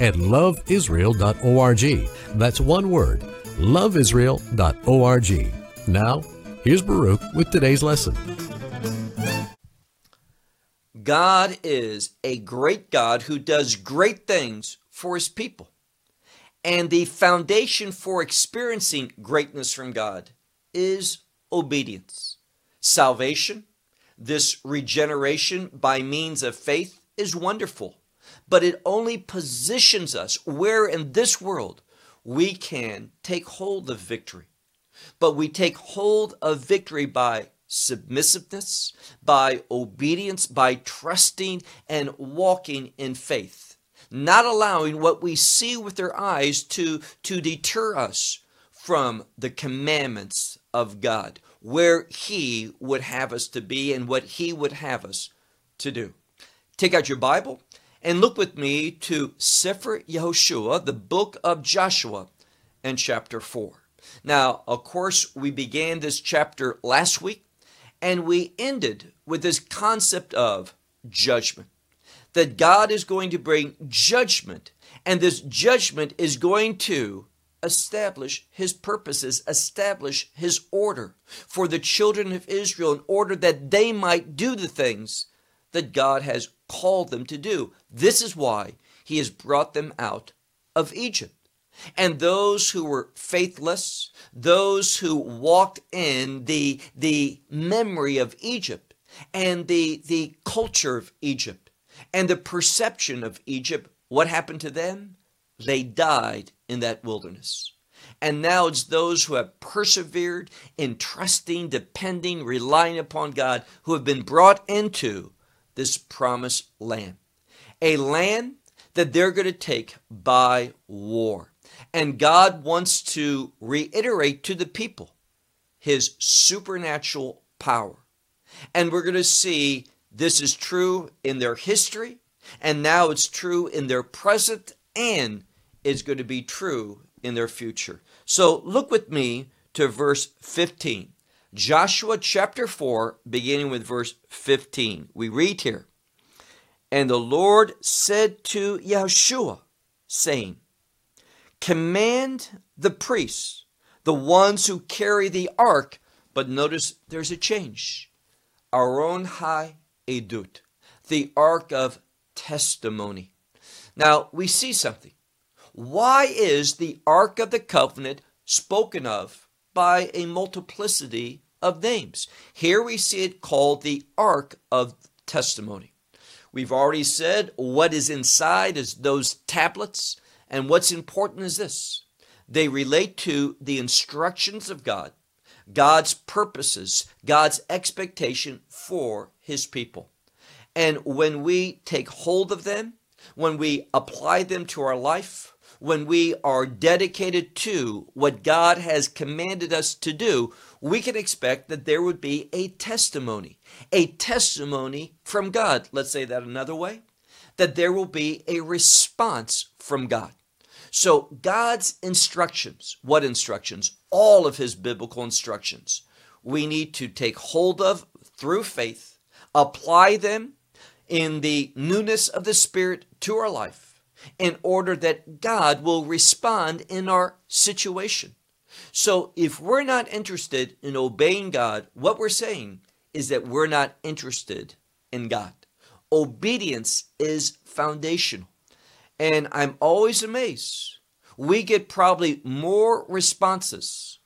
at loveisrael.org. That's one word, loveisrael.org. Now, here's Baruch with today's lesson. God is a great God who does great things for his people. And the foundation for experiencing greatness from God is obedience. Salvation, this regeneration by means of faith, is wonderful, but it only positions us where in this world we can take hold of victory. But we take hold of victory by submissiveness, by obedience, by trusting and walking in faith, not allowing what we see with our eyes to, to deter us from the commandments of God, where He would have us to be and what He would have us to do. Take out your Bible and look with me to Sefer Yehoshua, the book of Joshua, and chapter 4. Now, of course, we began this chapter last week and we ended with this concept of judgment. That God is going to bring judgment, and this judgment is going to establish his purposes, establish his order for the children of Israel in order that they might do the things that God has called them to do. This is why he has brought them out of Egypt. And those who were faithless, those who walked in the, the memory of Egypt and the, the culture of Egypt and the perception of Egypt, what happened to them? They died in that wilderness. And now it's those who have persevered in trusting, depending, relying upon God who have been brought into this promised land. A land that they're going to take by war. And God wants to reiterate to the people his supernatural power. And we're going to see this is true in their history, and now it's true in their present, and it's going to be true in their future. So look with me to verse 15. Joshua chapter 4, beginning with verse 15. We read here And the Lord said to Yeshua, saying, command the priests, the ones who carry the ark, but notice there's a change. Aron High Edut, the ark of testimony. Now we see something. Why is the ark of the covenant spoken of by a multiplicity of names? Here we see it called the ark of testimony. We've already said what is inside is those tablets and what's important is this they relate to the instructions of God, God's purposes, God's expectation for his people. And when we take hold of them, when we apply them to our life, when we are dedicated to what God has commanded us to do, we can expect that there would be a testimony, a testimony from God. Let's say that another way that there will be a response from God. So, God's instructions, what instructions? All of His biblical instructions, we need to take hold of through faith, apply them in the newness of the Spirit to our life, in order that God will respond in our situation. So, if we're not interested in obeying God, what we're saying is that we're not interested in God. Obedience is foundational. And I'm always amazed. We get probably more responses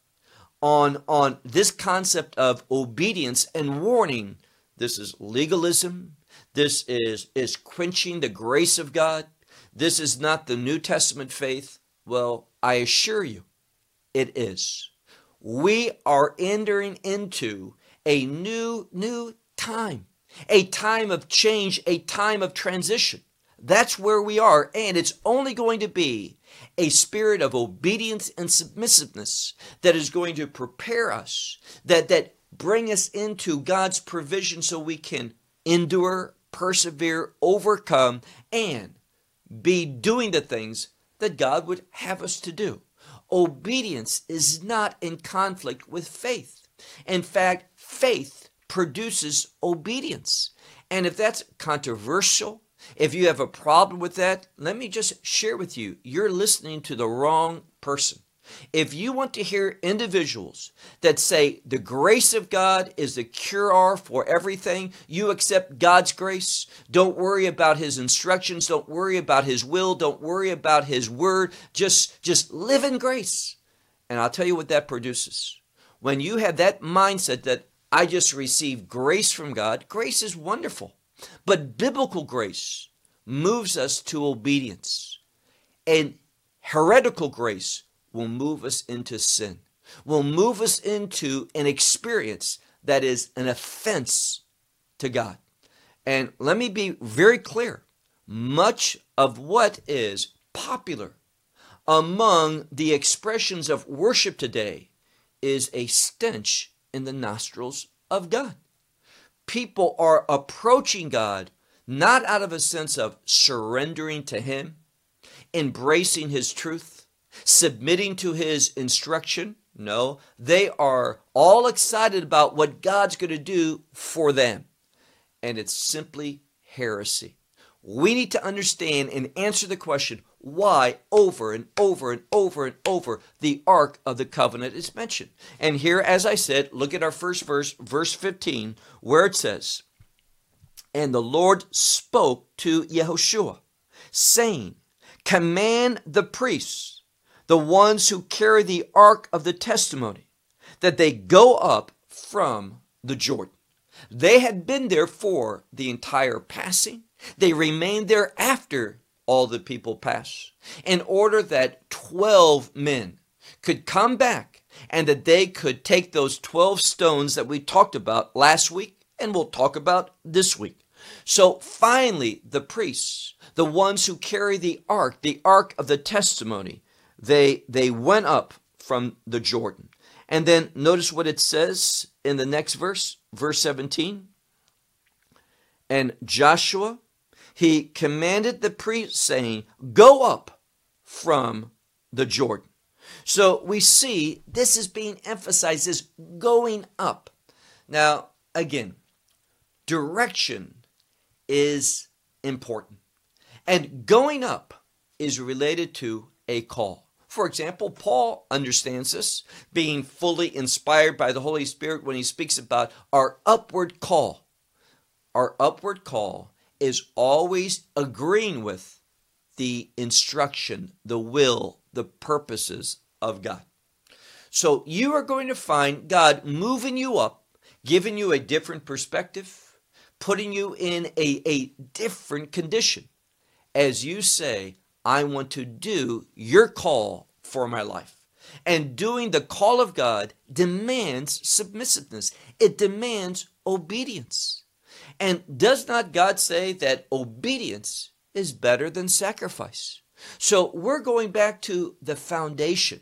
on, on this concept of obedience and warning. This is legalism. This is, is quenching the grace of God. This is not the New Testament faith. Well, I assure you, it is. We are entering into a new, new time, a time of change, a time of transition. That's where we are, and it's only going to be a spirit of obedience and submissiveness that is going to prepare us, that, that bring us into God's provision so we can endure, persevere, overcome, and be doing the things that God would have us to do. Obedience is not in conflict with faith. In fact, faith produces obedience. And if that's controversial, if you have a problem with that, let me just share with you you're listening to the wrong person. If you want to hear individuals that say the grace of God is the cure for everything, you accept God's grace. Don't worry about his instructions, don't worry about his will, don't worry about his word. Just just live in grace. And I'll tell you what that produces. When you have that mindset that I just receive grace from God, grace is wonderful. But biblical grace moves us to obedience. And heretical grace will move us into sin, will move us into an experience that is an offense to God. And let me be very clear much of what is popular among the expressions of worship today is a stench in the nostrils of God. People are approaching God not out of a sense of surrendering to Him, embracing His truth, submitting to his instruction. No, they are all excited about what God's going to do for them. And it's simply heresy. We need to understand and answer the question why over and over and over and over the Ark of the Covenant is mentioned. And here, as I said, look at our first verse, verse 15, where it says, And the Lord spoke to Yehoshua, saying, Command the priests the ones who carry the ark of the testimony, that they go up from the Jordan. They had been there for the entire passing. They remained there after all the people pass, in order that 12 men could come back and that they could take those 12 stones that we talked about last week and we'll talk about this week. So finally, the priests, the ones who carry the ark, the ark of the testimony, they they went up from the Jordan. And then notice what it says in the next verse, verse 17. And Joshua, he commanded the priests, saying, Go up from the Jordan. So we see this is being emphasized as going up. Now, again, direction is important. And going up is related to a call. For example, Paul understands this, being fully inspired by the Holy Spirit when he speaks about our upward call. Our upward call is always agreeing with the instruction, the will, the purposes of God. So you are going to find God moving you up, giving you a different perspective, putting you in a, a different condition as you say, I want to do your call for my life. And doing the call of God demands submissiveness, it demands obedience. And does not God say that obedience is better than sacrifice? So we're going back to the foundation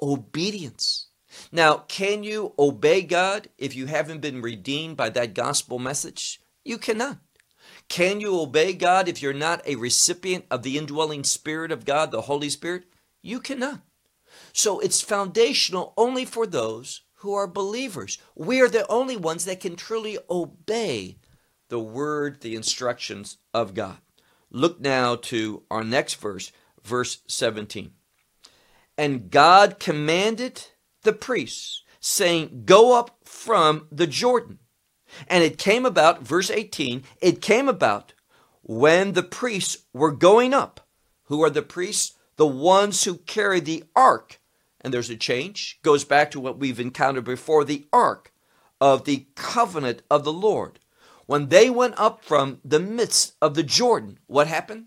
obedience. Now, can you obey God if you haven't been redeemed by that gospel message? You cannot. Can you obey God if you're not a recipient of the indwelling Spirit of God, the Holy Spirit? You cannot. So it's foundational only for those who are believers. We are the only ones that can truly obey the word, the instructions of God. Look now to our next verse, verse 17. And God commanded the priests, saying, Go up from the Jordan and it came about, verse 18, it came about when the priests were going up. Who are the priests? The ones who carry the ark. And there's a change, goes back to what we've encountered before the ark of the covenant of the Lord. When they went up from the midst of the Jordan, what happened?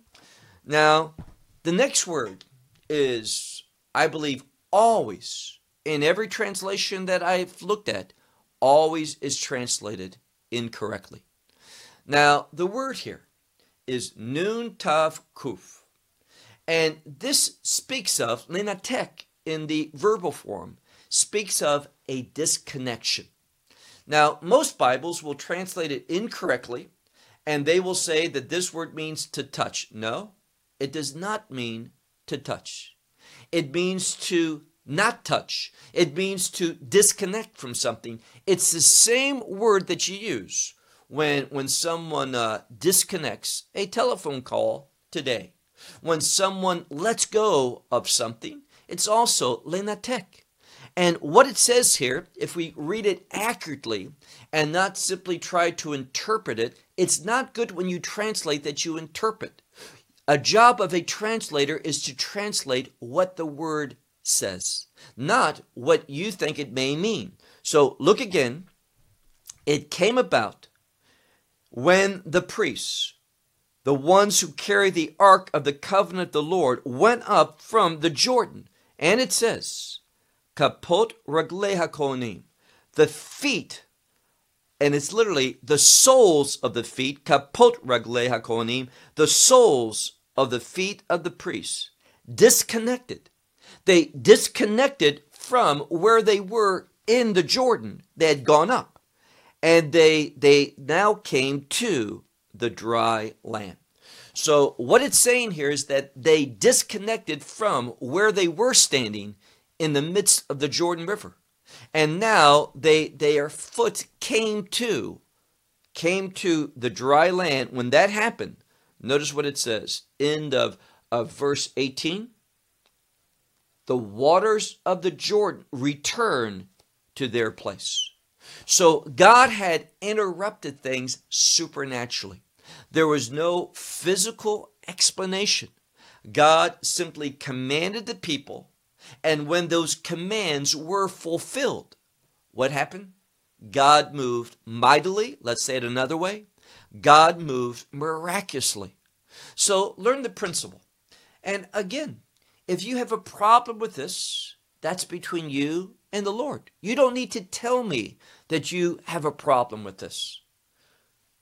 Now, the next word is, I believe, always, in every translation that I've looked at, always is translated incorrectly. Now, the word here is nun tav kuf. And this speaks of, lenatek in the verbal form, speaks of a disconnection. Now, most Bibles will translate it incorrectly, and they will say that this word means to touch. No, it does not mean to touch. It means to not touch. It means to disconnect from something. It's the same word that you use when, when someone uh, disconnects a telephone call today. When someone lets go of something, it's also lenatek. And what it says here, if we read it accurately and not simply try to interpret it, it's not good when you translate that you interpret. A job of a translator is to translate what the word says, not what you think it may mean. So look again. It came about when the priests, the ones who carry the ark of the covenant of the Lord, went up from the Jordan. And it says, Kapot raglei hakohanim, the feet, and it's literally the soles of the feet, kapot raglei hakohanim, the soles of the feet of the priests, disconnected they disconnected from where they were in the Jordan. They had gone up. And they they now came to the dry land. So what it's saying here is that they disconnected from where they were standing in the midst of the Jordan River. And now they their foot came to came to the dry land. When that happened, notice what it says. End of, of verse 18 the waters of the Jordan return to their place. So God had interrupted things supernaturally. There was no physical explanation. God simply commanded the people, and when those commands were fulfilled, what happened? God moved mightily. Let's say it another way God moved miraculously. So learn the principle. And again, if you have a problem with this, that's between you and the Lord. You don't need to tell me that you have a problem with this.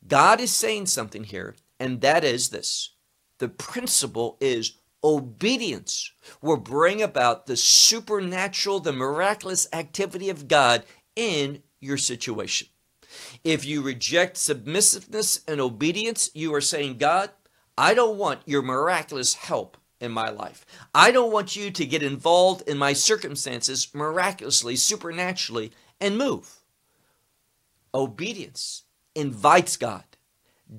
God is saying something here, and that is this the principle is obedience will bring about the supernatural, the miraculous activity of God in your situation. If you reject submissiveness and obedience, you are saying, God, I don't want your miraculous help in my life. I don't want you to get involved in my circumstances miraculously, supernaturally, and move. Obedience invites God.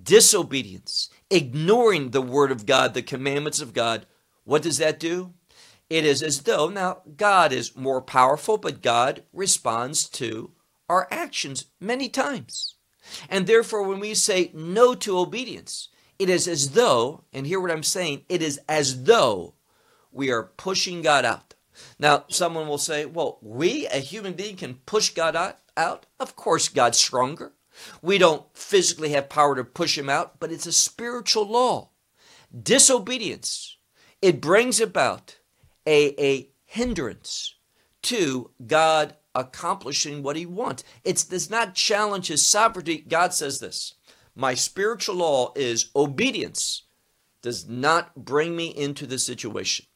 Disobedience, ignoring the word of God, the commandments of God, what does that do? It is as though, now, God is more powerful, but God responds to our actions many times. And therefore, when we say no to obedience, it is as though, and hear what I'm saying, it is as though we are pushing God out. Now, someone will say, well, we, a human being, can push God out. Of course, God's stronger. We don't physically have power to push him out, but it's a spiritual law. Disobedience, it brings about a, a hindrance to God accomplishing what he wants. It does not challenge his sovereignty. God says this my spiritual law is obedience does not bring me into the situation.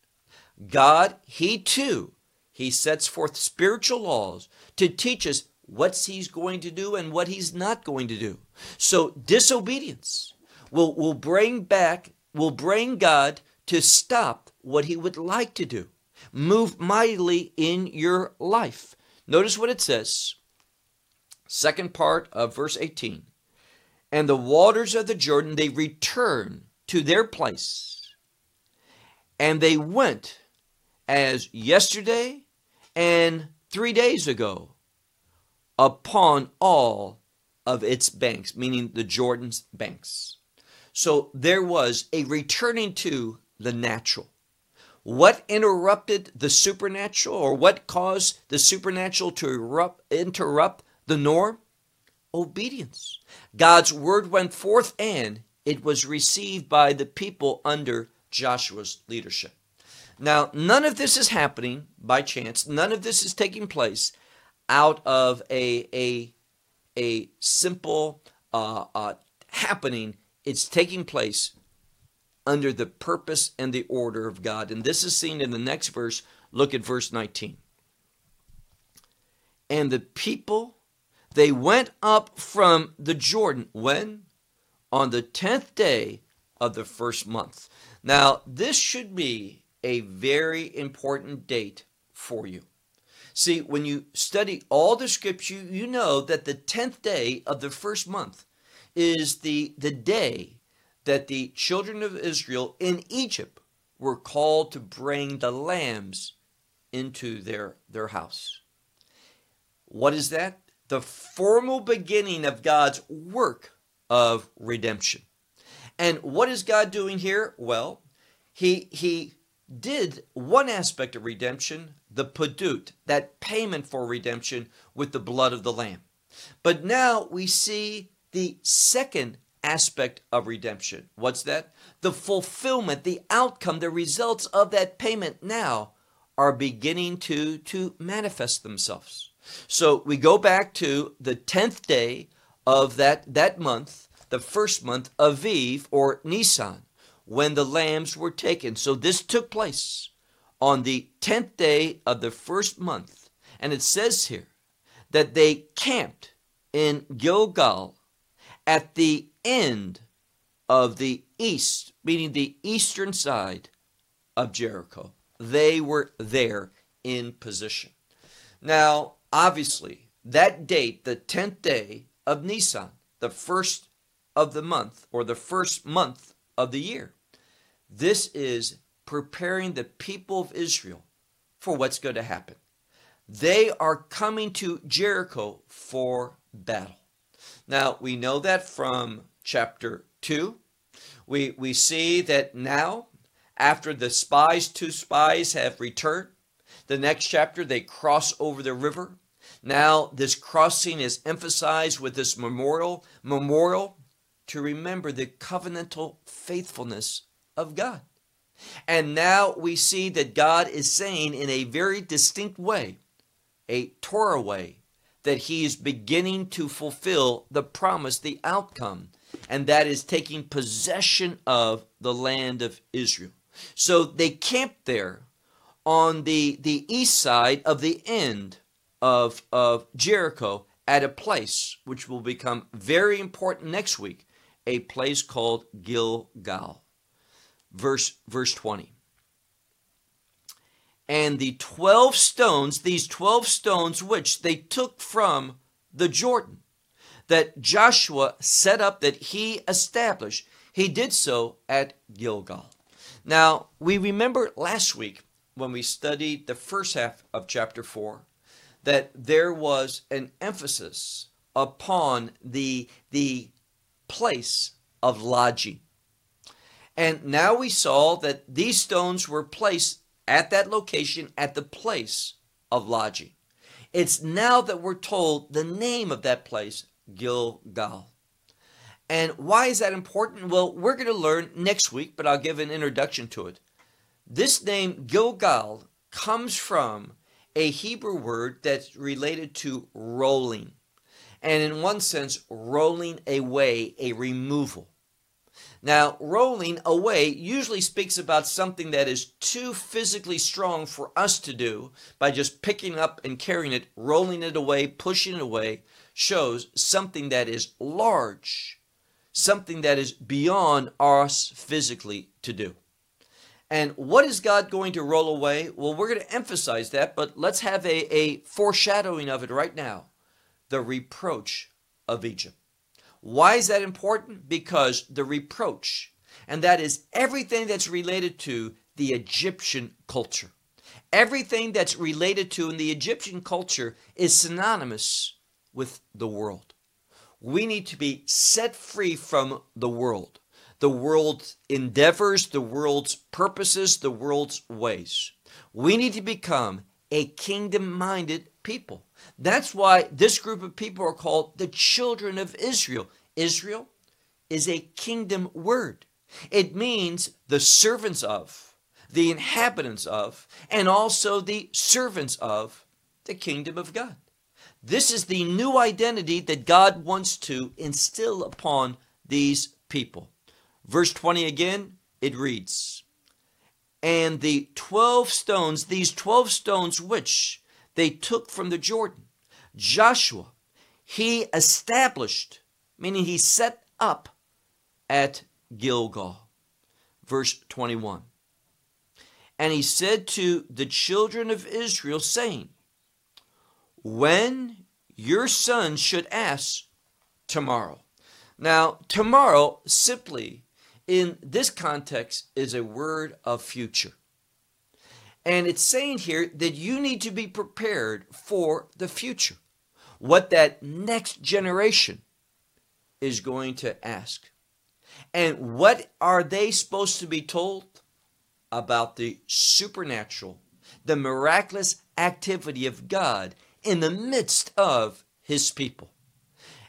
God, He too, He sets forth spiritual laws to teach us what He's going to do and what He's not going to do. So disobedience will, will bring back, will bring God to stop what He would like to do. Move mightily in your life. Notice what it says. Second part of verse 18 and the waters of the Jordan, they return to their place. And they went as yesterday and three days ago upon all of its banks, meaning the Jordan's banks. So there was a returning to the natural. What interrupted the supernatural, or what caused the supernatural to erupt, interrupt the norm? Obedience. God's word went forth and it was received by the people under Joshua's leadership. Now, none of this is happening by chance. None of this is taking place out of a, a, a simple uh, uh, happening. It's taking place under the purpose and the order of God. And this is seen in the next verse. Look at verse 19. And the people, they went up from the Jordan. When? On the 10th day of the first month. Now, this should be a very important date for you. See, when you study all the scripture, you know that the 10th day of the first month is the, the day that the children of Israel in Egypt were called to bring the lambs into their, their house. What is that? The formal beginning of God's work of redemption. And what is God doing here? Well, he, he did one aspect of redemption, the padut, that payment for redemption with the blood of the Lamb. But now we see the second aspect of redemption. What's that? The fulfillment, the outcome, the results of that payment now are beginning to, to manifest themselves. So we go back to the 10th day of that, that month, the first month, Aviv or Nisan, when the lambs were taken. So this took place on the 10th day of the first month. And it says here that they camped in Gilgal at the end of the east, meaning the eastern side of Jericho. They were there in position. Now, obviously, that date, the 10th day of Nisan, the first of the month, or the first month of the year, this is preparing the people of Israel for what's going to happen. They are coming to Jericho for battle. Now, we know that from chapter 2. We, we see that now, after the spies, two spies have returned, the next chapter they cross over the river. Now, this crossing is emphasized with this memorial, memorial to remember the covenantal faithfulness of God. And now we see that God is saying in a very distinct way, a Torah way, that he is beginning to fulfill the promise, the outcome, and that is taking possession of the land of Israel. So they camped there on the, the east side of the end of, of Jericho at a place which will become very important next week, a place called Gilgal. Verse, verse 20 and the 12 stones, these 12 stones which they took from the Jordan, that Joshua set up, that he established, he did so at Gilgal. Now, we remember last week when we studied the first half of chapter 4 that there was an emphasis upon the, the place of lodging. And now we saw that these stones were placed at that location at the place of lodging. It's now that we're told the name of that place, Gilgal. And why is that important? Well, we're going to learn next week, but I'll give an introduction to it. This name, Gilgal, comes from a Hebrew word that's related to rolling. And in one sense, rolling away, a removal. Now, rolling away usually speaks about something that is too physically strong for us to do by just picking up and carrying it, rolling it away, pushing it away, shows something that is large, something that is beyond us physically to do. And what is God going to roll away? Well, we're going to emphasize that, but let's have a, a foreshadowing of it right now the reproach of Egypt. Why is that important? Because the reproach, and that is everything that's related to the Egyptian culture. Everything that's related to in the Egyptian culture is synonymous with the world. We need to be set free from the world, the world's endeavors, the world's purposes, the world's ways. We need to become a kingdom minded people. That's why this group of people are called the children of Israel. Israel is a kingdom word. It means the servants of, the inhabitants of, and also the servants of the kingdom of God. This is the new identity that God wants to instill upon these people. Verse 20 again it reads, And the 12 stones, these 12 stones which they took from the Jordan, Joshua, he established, meaning he set up at Gilgal. Verse 21. And he said to the children of Israel, saying, When your sons should ask tomorrow. Now, tomorrow simply in this context is a word of future. And it's saying here that you need to be prepared for the future, what that next generation is going to ask. And what are they supposed to be told? About the supernatural, the miraculous activity of God in the midst of his people.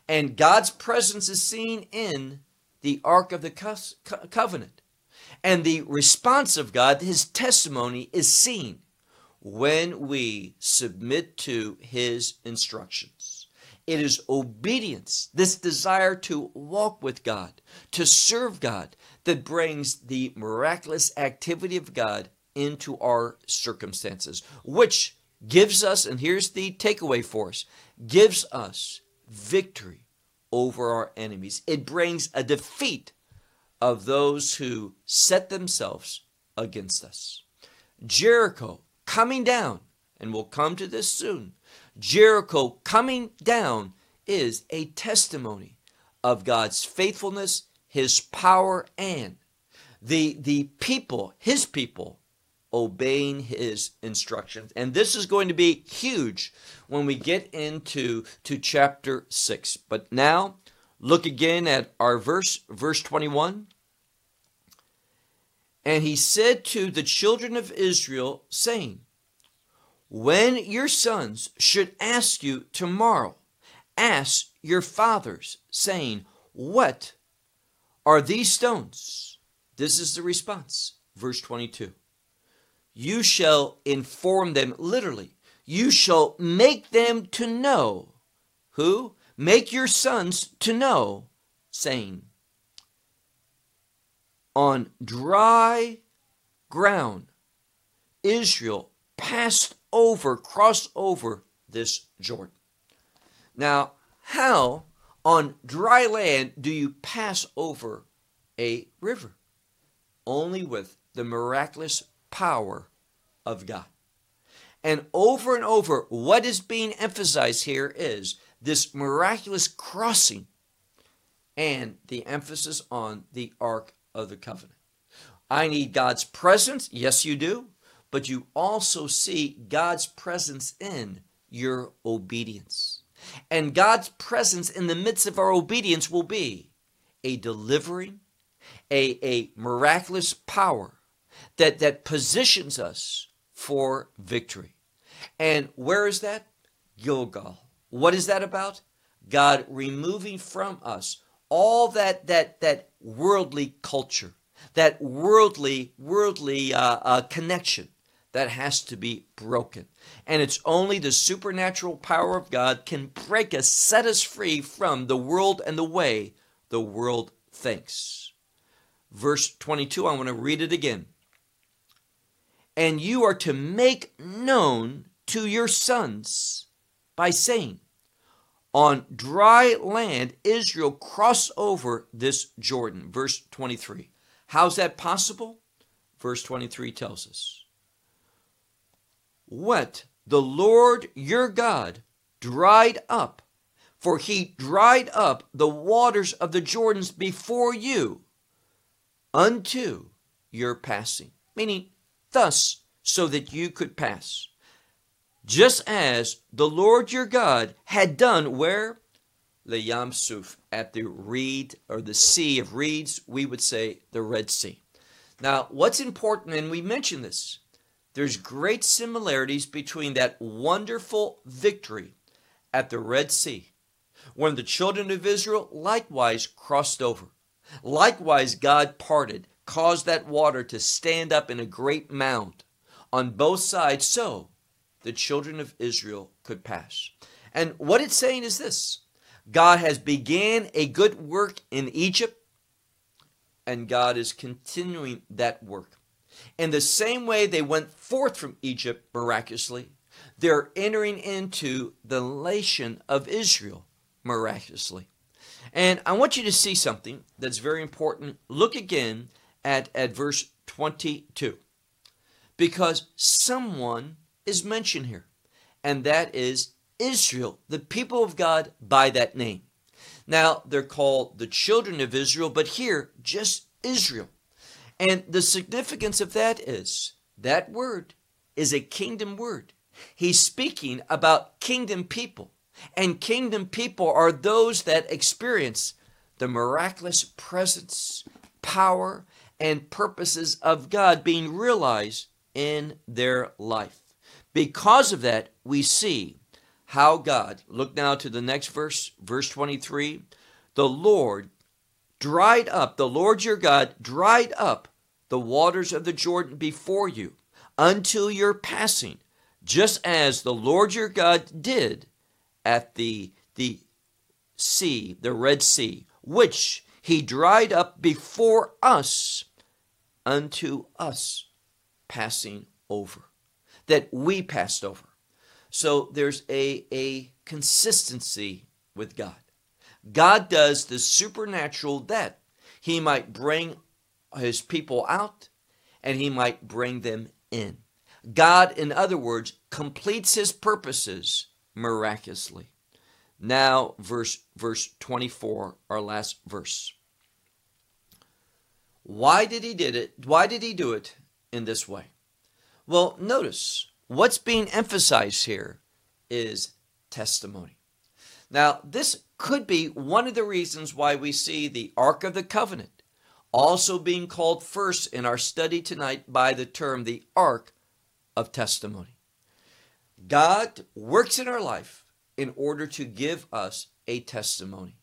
And God's presence is seen in the Ark of the Covenant. And the response of God, his testimony, is seen when we submit to his instructions. It is obedience, this desire to walk with God, to serve God, that brings the miraculous activity of God into our circumstances, which gives us, and here's the takeaway for us, gives us victory over our enemies. It brings a defeat of those who set themselves against us. Jericho coming down, and we'll come to this soon. Jericho coming down is a testimony of God's faithfulness, his power, and the, the people, his people, obeying his instructions. And this is going to be huge when we get into to chapter 6. But now look again at our verse verse 21. And he said to the children of Israel saying, when your sons should ask you tomorrow, ask your fathers, saying, What are these stones? This is the response. Verse 22 you shall inform them literally. You shall make them to know. Who? Make your sons to know, saying, On dry ground, Israel passed over, crossed over this Jordan. Now, how on dry land do you pass over a river? Only with the miraculous power of God. And over and over, what is being emphasized here is this miraculous crossing and the emphasis on the Ark of the Covenant. I need God's presence. Yes, you do. But you also see God's presence in your obedience. And God's presence in the midst of our obedience will be a delivering, a, a miraculous power that, that positions us for victory. And where is that? Gilgal. What is that about? God removing from us all that that that worldly culture, that worldly worldly uh, uh, connection that has to be broken. And it's only the supernatural power of God can break us, set us free from the world and the way the world thinks. Verse 22, I want to read it again and you are to make known to your sons by saying, On dry land, Israel cross over this Jordan. Verse 23. How's that possible? Verse 23 tells us, What the Lord your God dried up, for he dried up the waters of the Jordans before you unto your passing. Meaning, thus so that you could pass. Just as the Lord your God had done where? The Yam Suf, at the reed or the sea of reeds, we would say the Red Sea. Now, what's important, and we mentioned this, there's great similarities between that wonderful victory at the Red Sea, when the children of Israel likewise crossed over. Likewise, God parted caused that water to stand up in a great mound on both sides so the children of Israel could pass. And what it's saying is this God has began a good work in Egypt, and God is continuing that work. In the same way they went forth from Egypt miraculously, they're entering into the nation of Israel miraculously. And I want you to see something that's very important. Look again at, at verse 22. Because someone is mentioned here, and that is Israel, the people of God by that name. Now, they're called the children of Israel, but here, just Israel. And the significance of that is that word is a kingdom word. He's speaking about kingdom people. And kingdom people are those that experience the miraculous presence, power, and purposes of God being realized in their life. Because of that, we see how God, look now to the next verse, verse 23, the Lord dried up, the Lord your God dried up the waters of the Jordan before you until your passing, just as the Lord your God did at the, the sea, the Red Sea, which he dried up before us unto us passing over, that we passed over. So there's a, a consistency with God. God does the supernatural that he might bring his people out and he might bring them in. God, in other words, completes his purposes miraculously. Now, verse, verse 24, our last verse. Why did he did it? Why did he do it in this way? Well, notice what's being emphasized here is testimony. Now, this could be one of the reasons why we see the Ark of the Covenant also being called first in our study tonight by the term the Ark of Testimony. God works in our life in order to give us a testimony.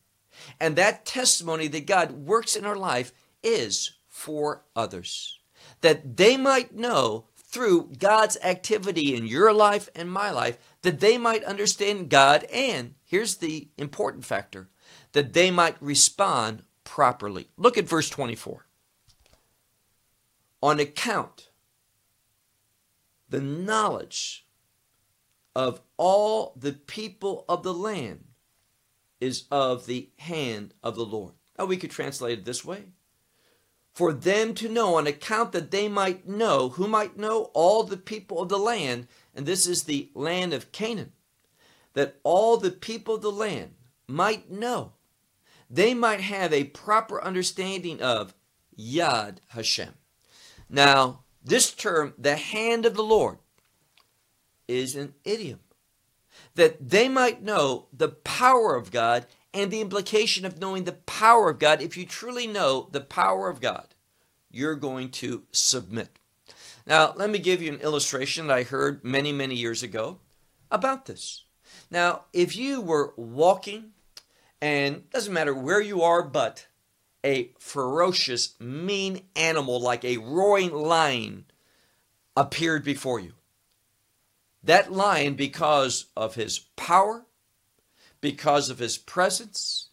And that testimony that God works in our life is for others, that they might know through God's activity in your life and my life, that they might understand God, and here's the important factor, that they might respond properly. Look at verse 24. On account the knowledge of all the people of the land is of the hand of the Lord. Now we could translate it this way. For them to know, on account that they might know, who might know all the people of the land, and this is the land of Canaan, that all the people of the land might know. They might have a proper understanding of Yad Hashem. Now, this term, the hand of the Lord, is an idiom. That they might know the power of God and the implication of knowing the power of God. If you truly know the power of God, you're going to submit. Now, let me give you an illustration that I heard many, many years ago about this. Now, if you were walking, and doesn't matter where you are, but a ferocious, mean animal like a roaring lion appeared before you. That lion, because of his power, because of his presence,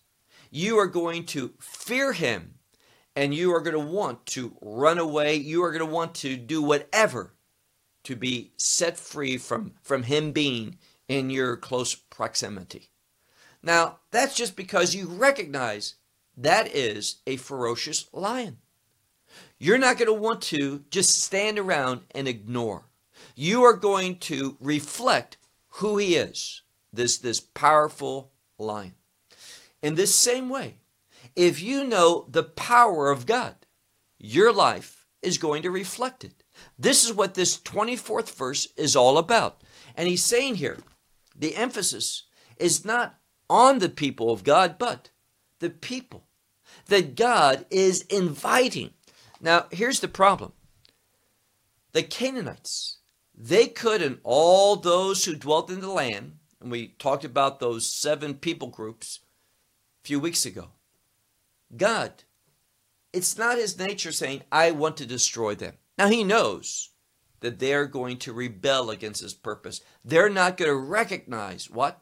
you are going to fear him and you are going to want to run away. You are going to want to do whatever to be set free from, from him being in your close proximity. Now, that's just because you recognize that is a ferocious lion. You're not going to want to just stand around and ignore. You are going to reflect who he is, this, this powerful lion. In this same way, if you know the power of God, your life is going to reflect it. This is what this 24th verse is all about. And he's saying here, the emphasis is not on the people of God, but the people that God is inviting. Now, here's the problem the Canaanites, they could, and all those who dwelt in the land, and we talked about those seven people groups a few weeks ago. God, it's not his nature saying, I want to destroy them. Now, he knows that they're going to rebel against his purpose. They're not going to recognize what?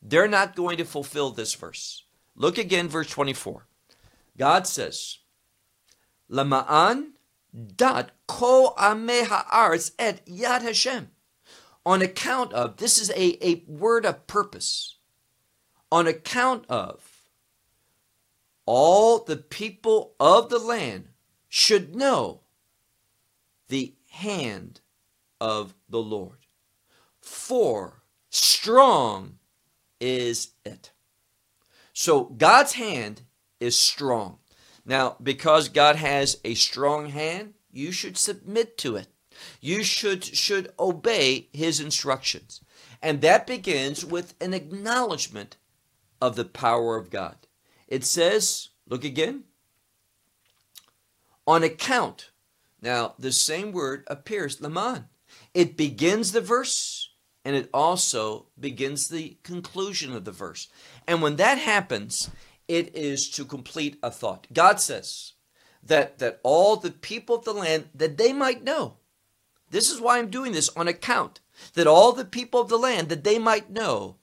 They're not going to fulfill this verse. Look again, verse 24. God says, Lama'an dat ko ameh ha'aretz et yad Hashem. On account of, this is a, a word of purpose. On account of all the people of the land should know the hand of the Lord. For strong is it. So God's hand is strong. Now, because God has a strong hand, you should submit to it. You should should obey his instructions. And that begins with an acknowledgement of the power of God. It says, look again, on account. Now, the same word appears, Laman. It begins the verse and it also begins the conclusion of the verse. And when that happens, it is to complete a thought. God says that, that all the people of the land, that they might know. This is why I'm doing this on account that all the people of the land, that they might know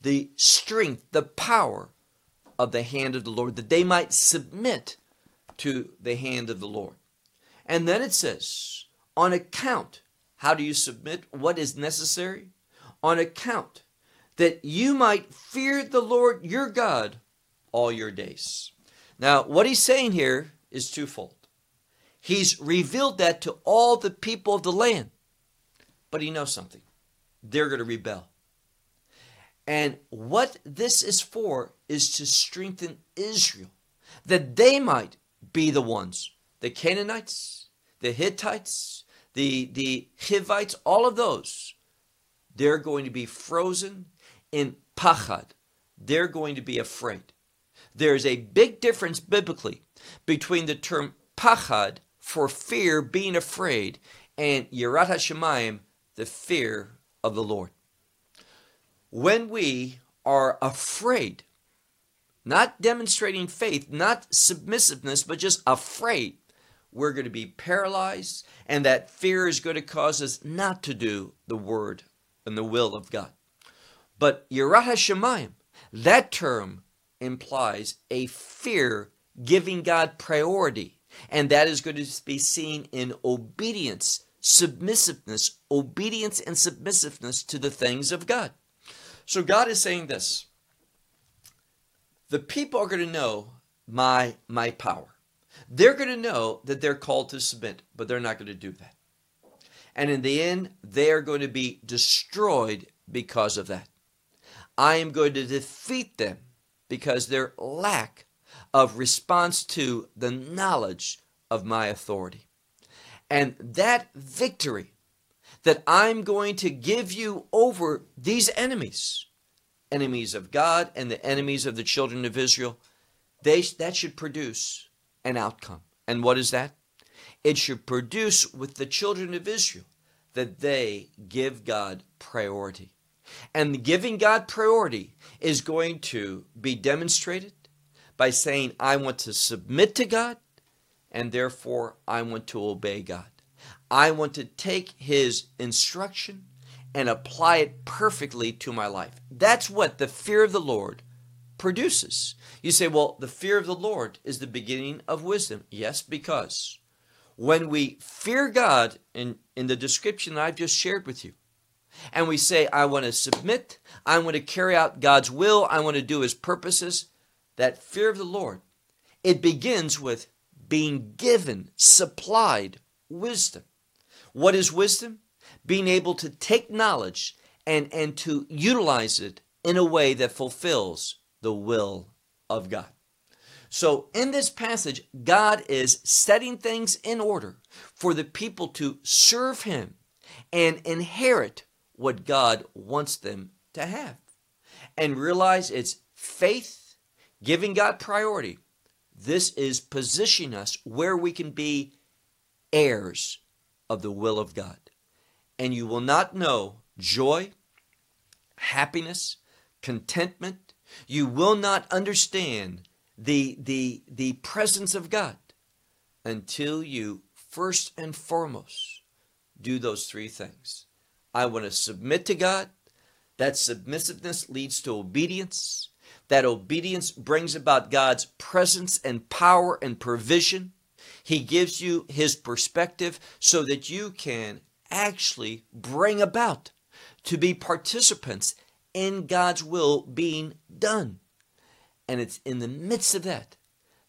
the strength, the power of the hand of the Lord, that they might submit to the hand of the Lord. And then it says, on account, how do you submit? What is necessary? On account that you might fear the Lord your God all your days. Now, what he's saying here is twofold. He's revealed that to all the people of the land, but he knows something. They're going to rebel. And what this is for is to strengthen Israel, that they might be the ones, the Canaanites, the Hittites, the, the Hivites, all of those, they're going to be frozen in pachad. They're going to be afraid. There's a big difference biblically between the term pachad for fear, being afraid, and yirat hashemayim, the fear of the Lord. When we are afraid, not demonstrating faith, not submissiveness, but just afraid, we're going to be paralyzed, and that fear is going to cause us not to do the word and the will of God. But Yirat HaShemayim, that term implies a fear giving God priority, and that is going to be seen in obedience, submissiveness, obedience and submissiveness to the things of God. So God is saying this. The people are going to know my my power. They're going to know that they're called to submit, but they're not going to do that. And in the end, they are going to be destroyed because of that. I am going to defeat them because their lack of response to the knowledge of my authority. And that victory that I'm going to give you over these enemies, enemies of God and the enemies of the children of Israel, they, that should produce an outcome. And what is that? It should produce with the children of Israel that they give God priority. And giving God priority is going to be demonstrated by saying, I want to submit to God, and therefore I want to obey God. I want to take his instruction and apply it perfectly to my life. That's what the fear of the Lord produces. You say, well, the fear of the Lord is the beginning of wisdom. Yes, because when we fear God in, in the description I've just shared with you, and we say, I want to submit, I want to carry out God's will, I want to do his purposes, that fear of the Lord, it begins with being given, supplied wisdom. What is wisdom? Being able to take knowledge and, and to utilize it in a way that fulfills the will of God. So, in this passage, God is setting things in order for the people to serve Him and inherit what God wants them to have. And realize it's faith, giving God priority. This is positioning us where we can be heirs of the will of God. And you will not know joy, happiness, contentment. You will not understand the, the, the presence of God until you first and foremost do those three things. I want to submit to God. That submissiveness leads to obedience. That obedience brings about God's presence and power and provision. He gives you his perspective so that you can actually bring about to be participants in God's will being done. And it's in the midst of that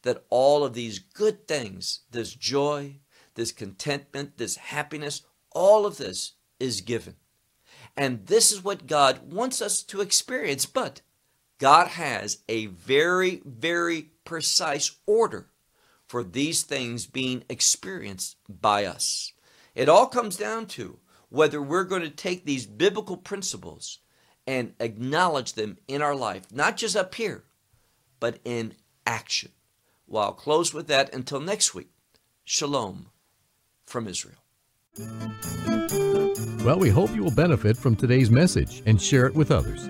that all of these good things, this joy, this contentment, this happiness, all of this is given. And this is what God wants us to experience. But God has a very, very precise order for these things being experienced by us. It all comes down to whether we're going to take these biblical principles and acknowledge them in our life, not just up here, but in action. Well, I'll close with that until next week. Shalom from Israel. Well, we hope you will benefit from today's message and share it with others.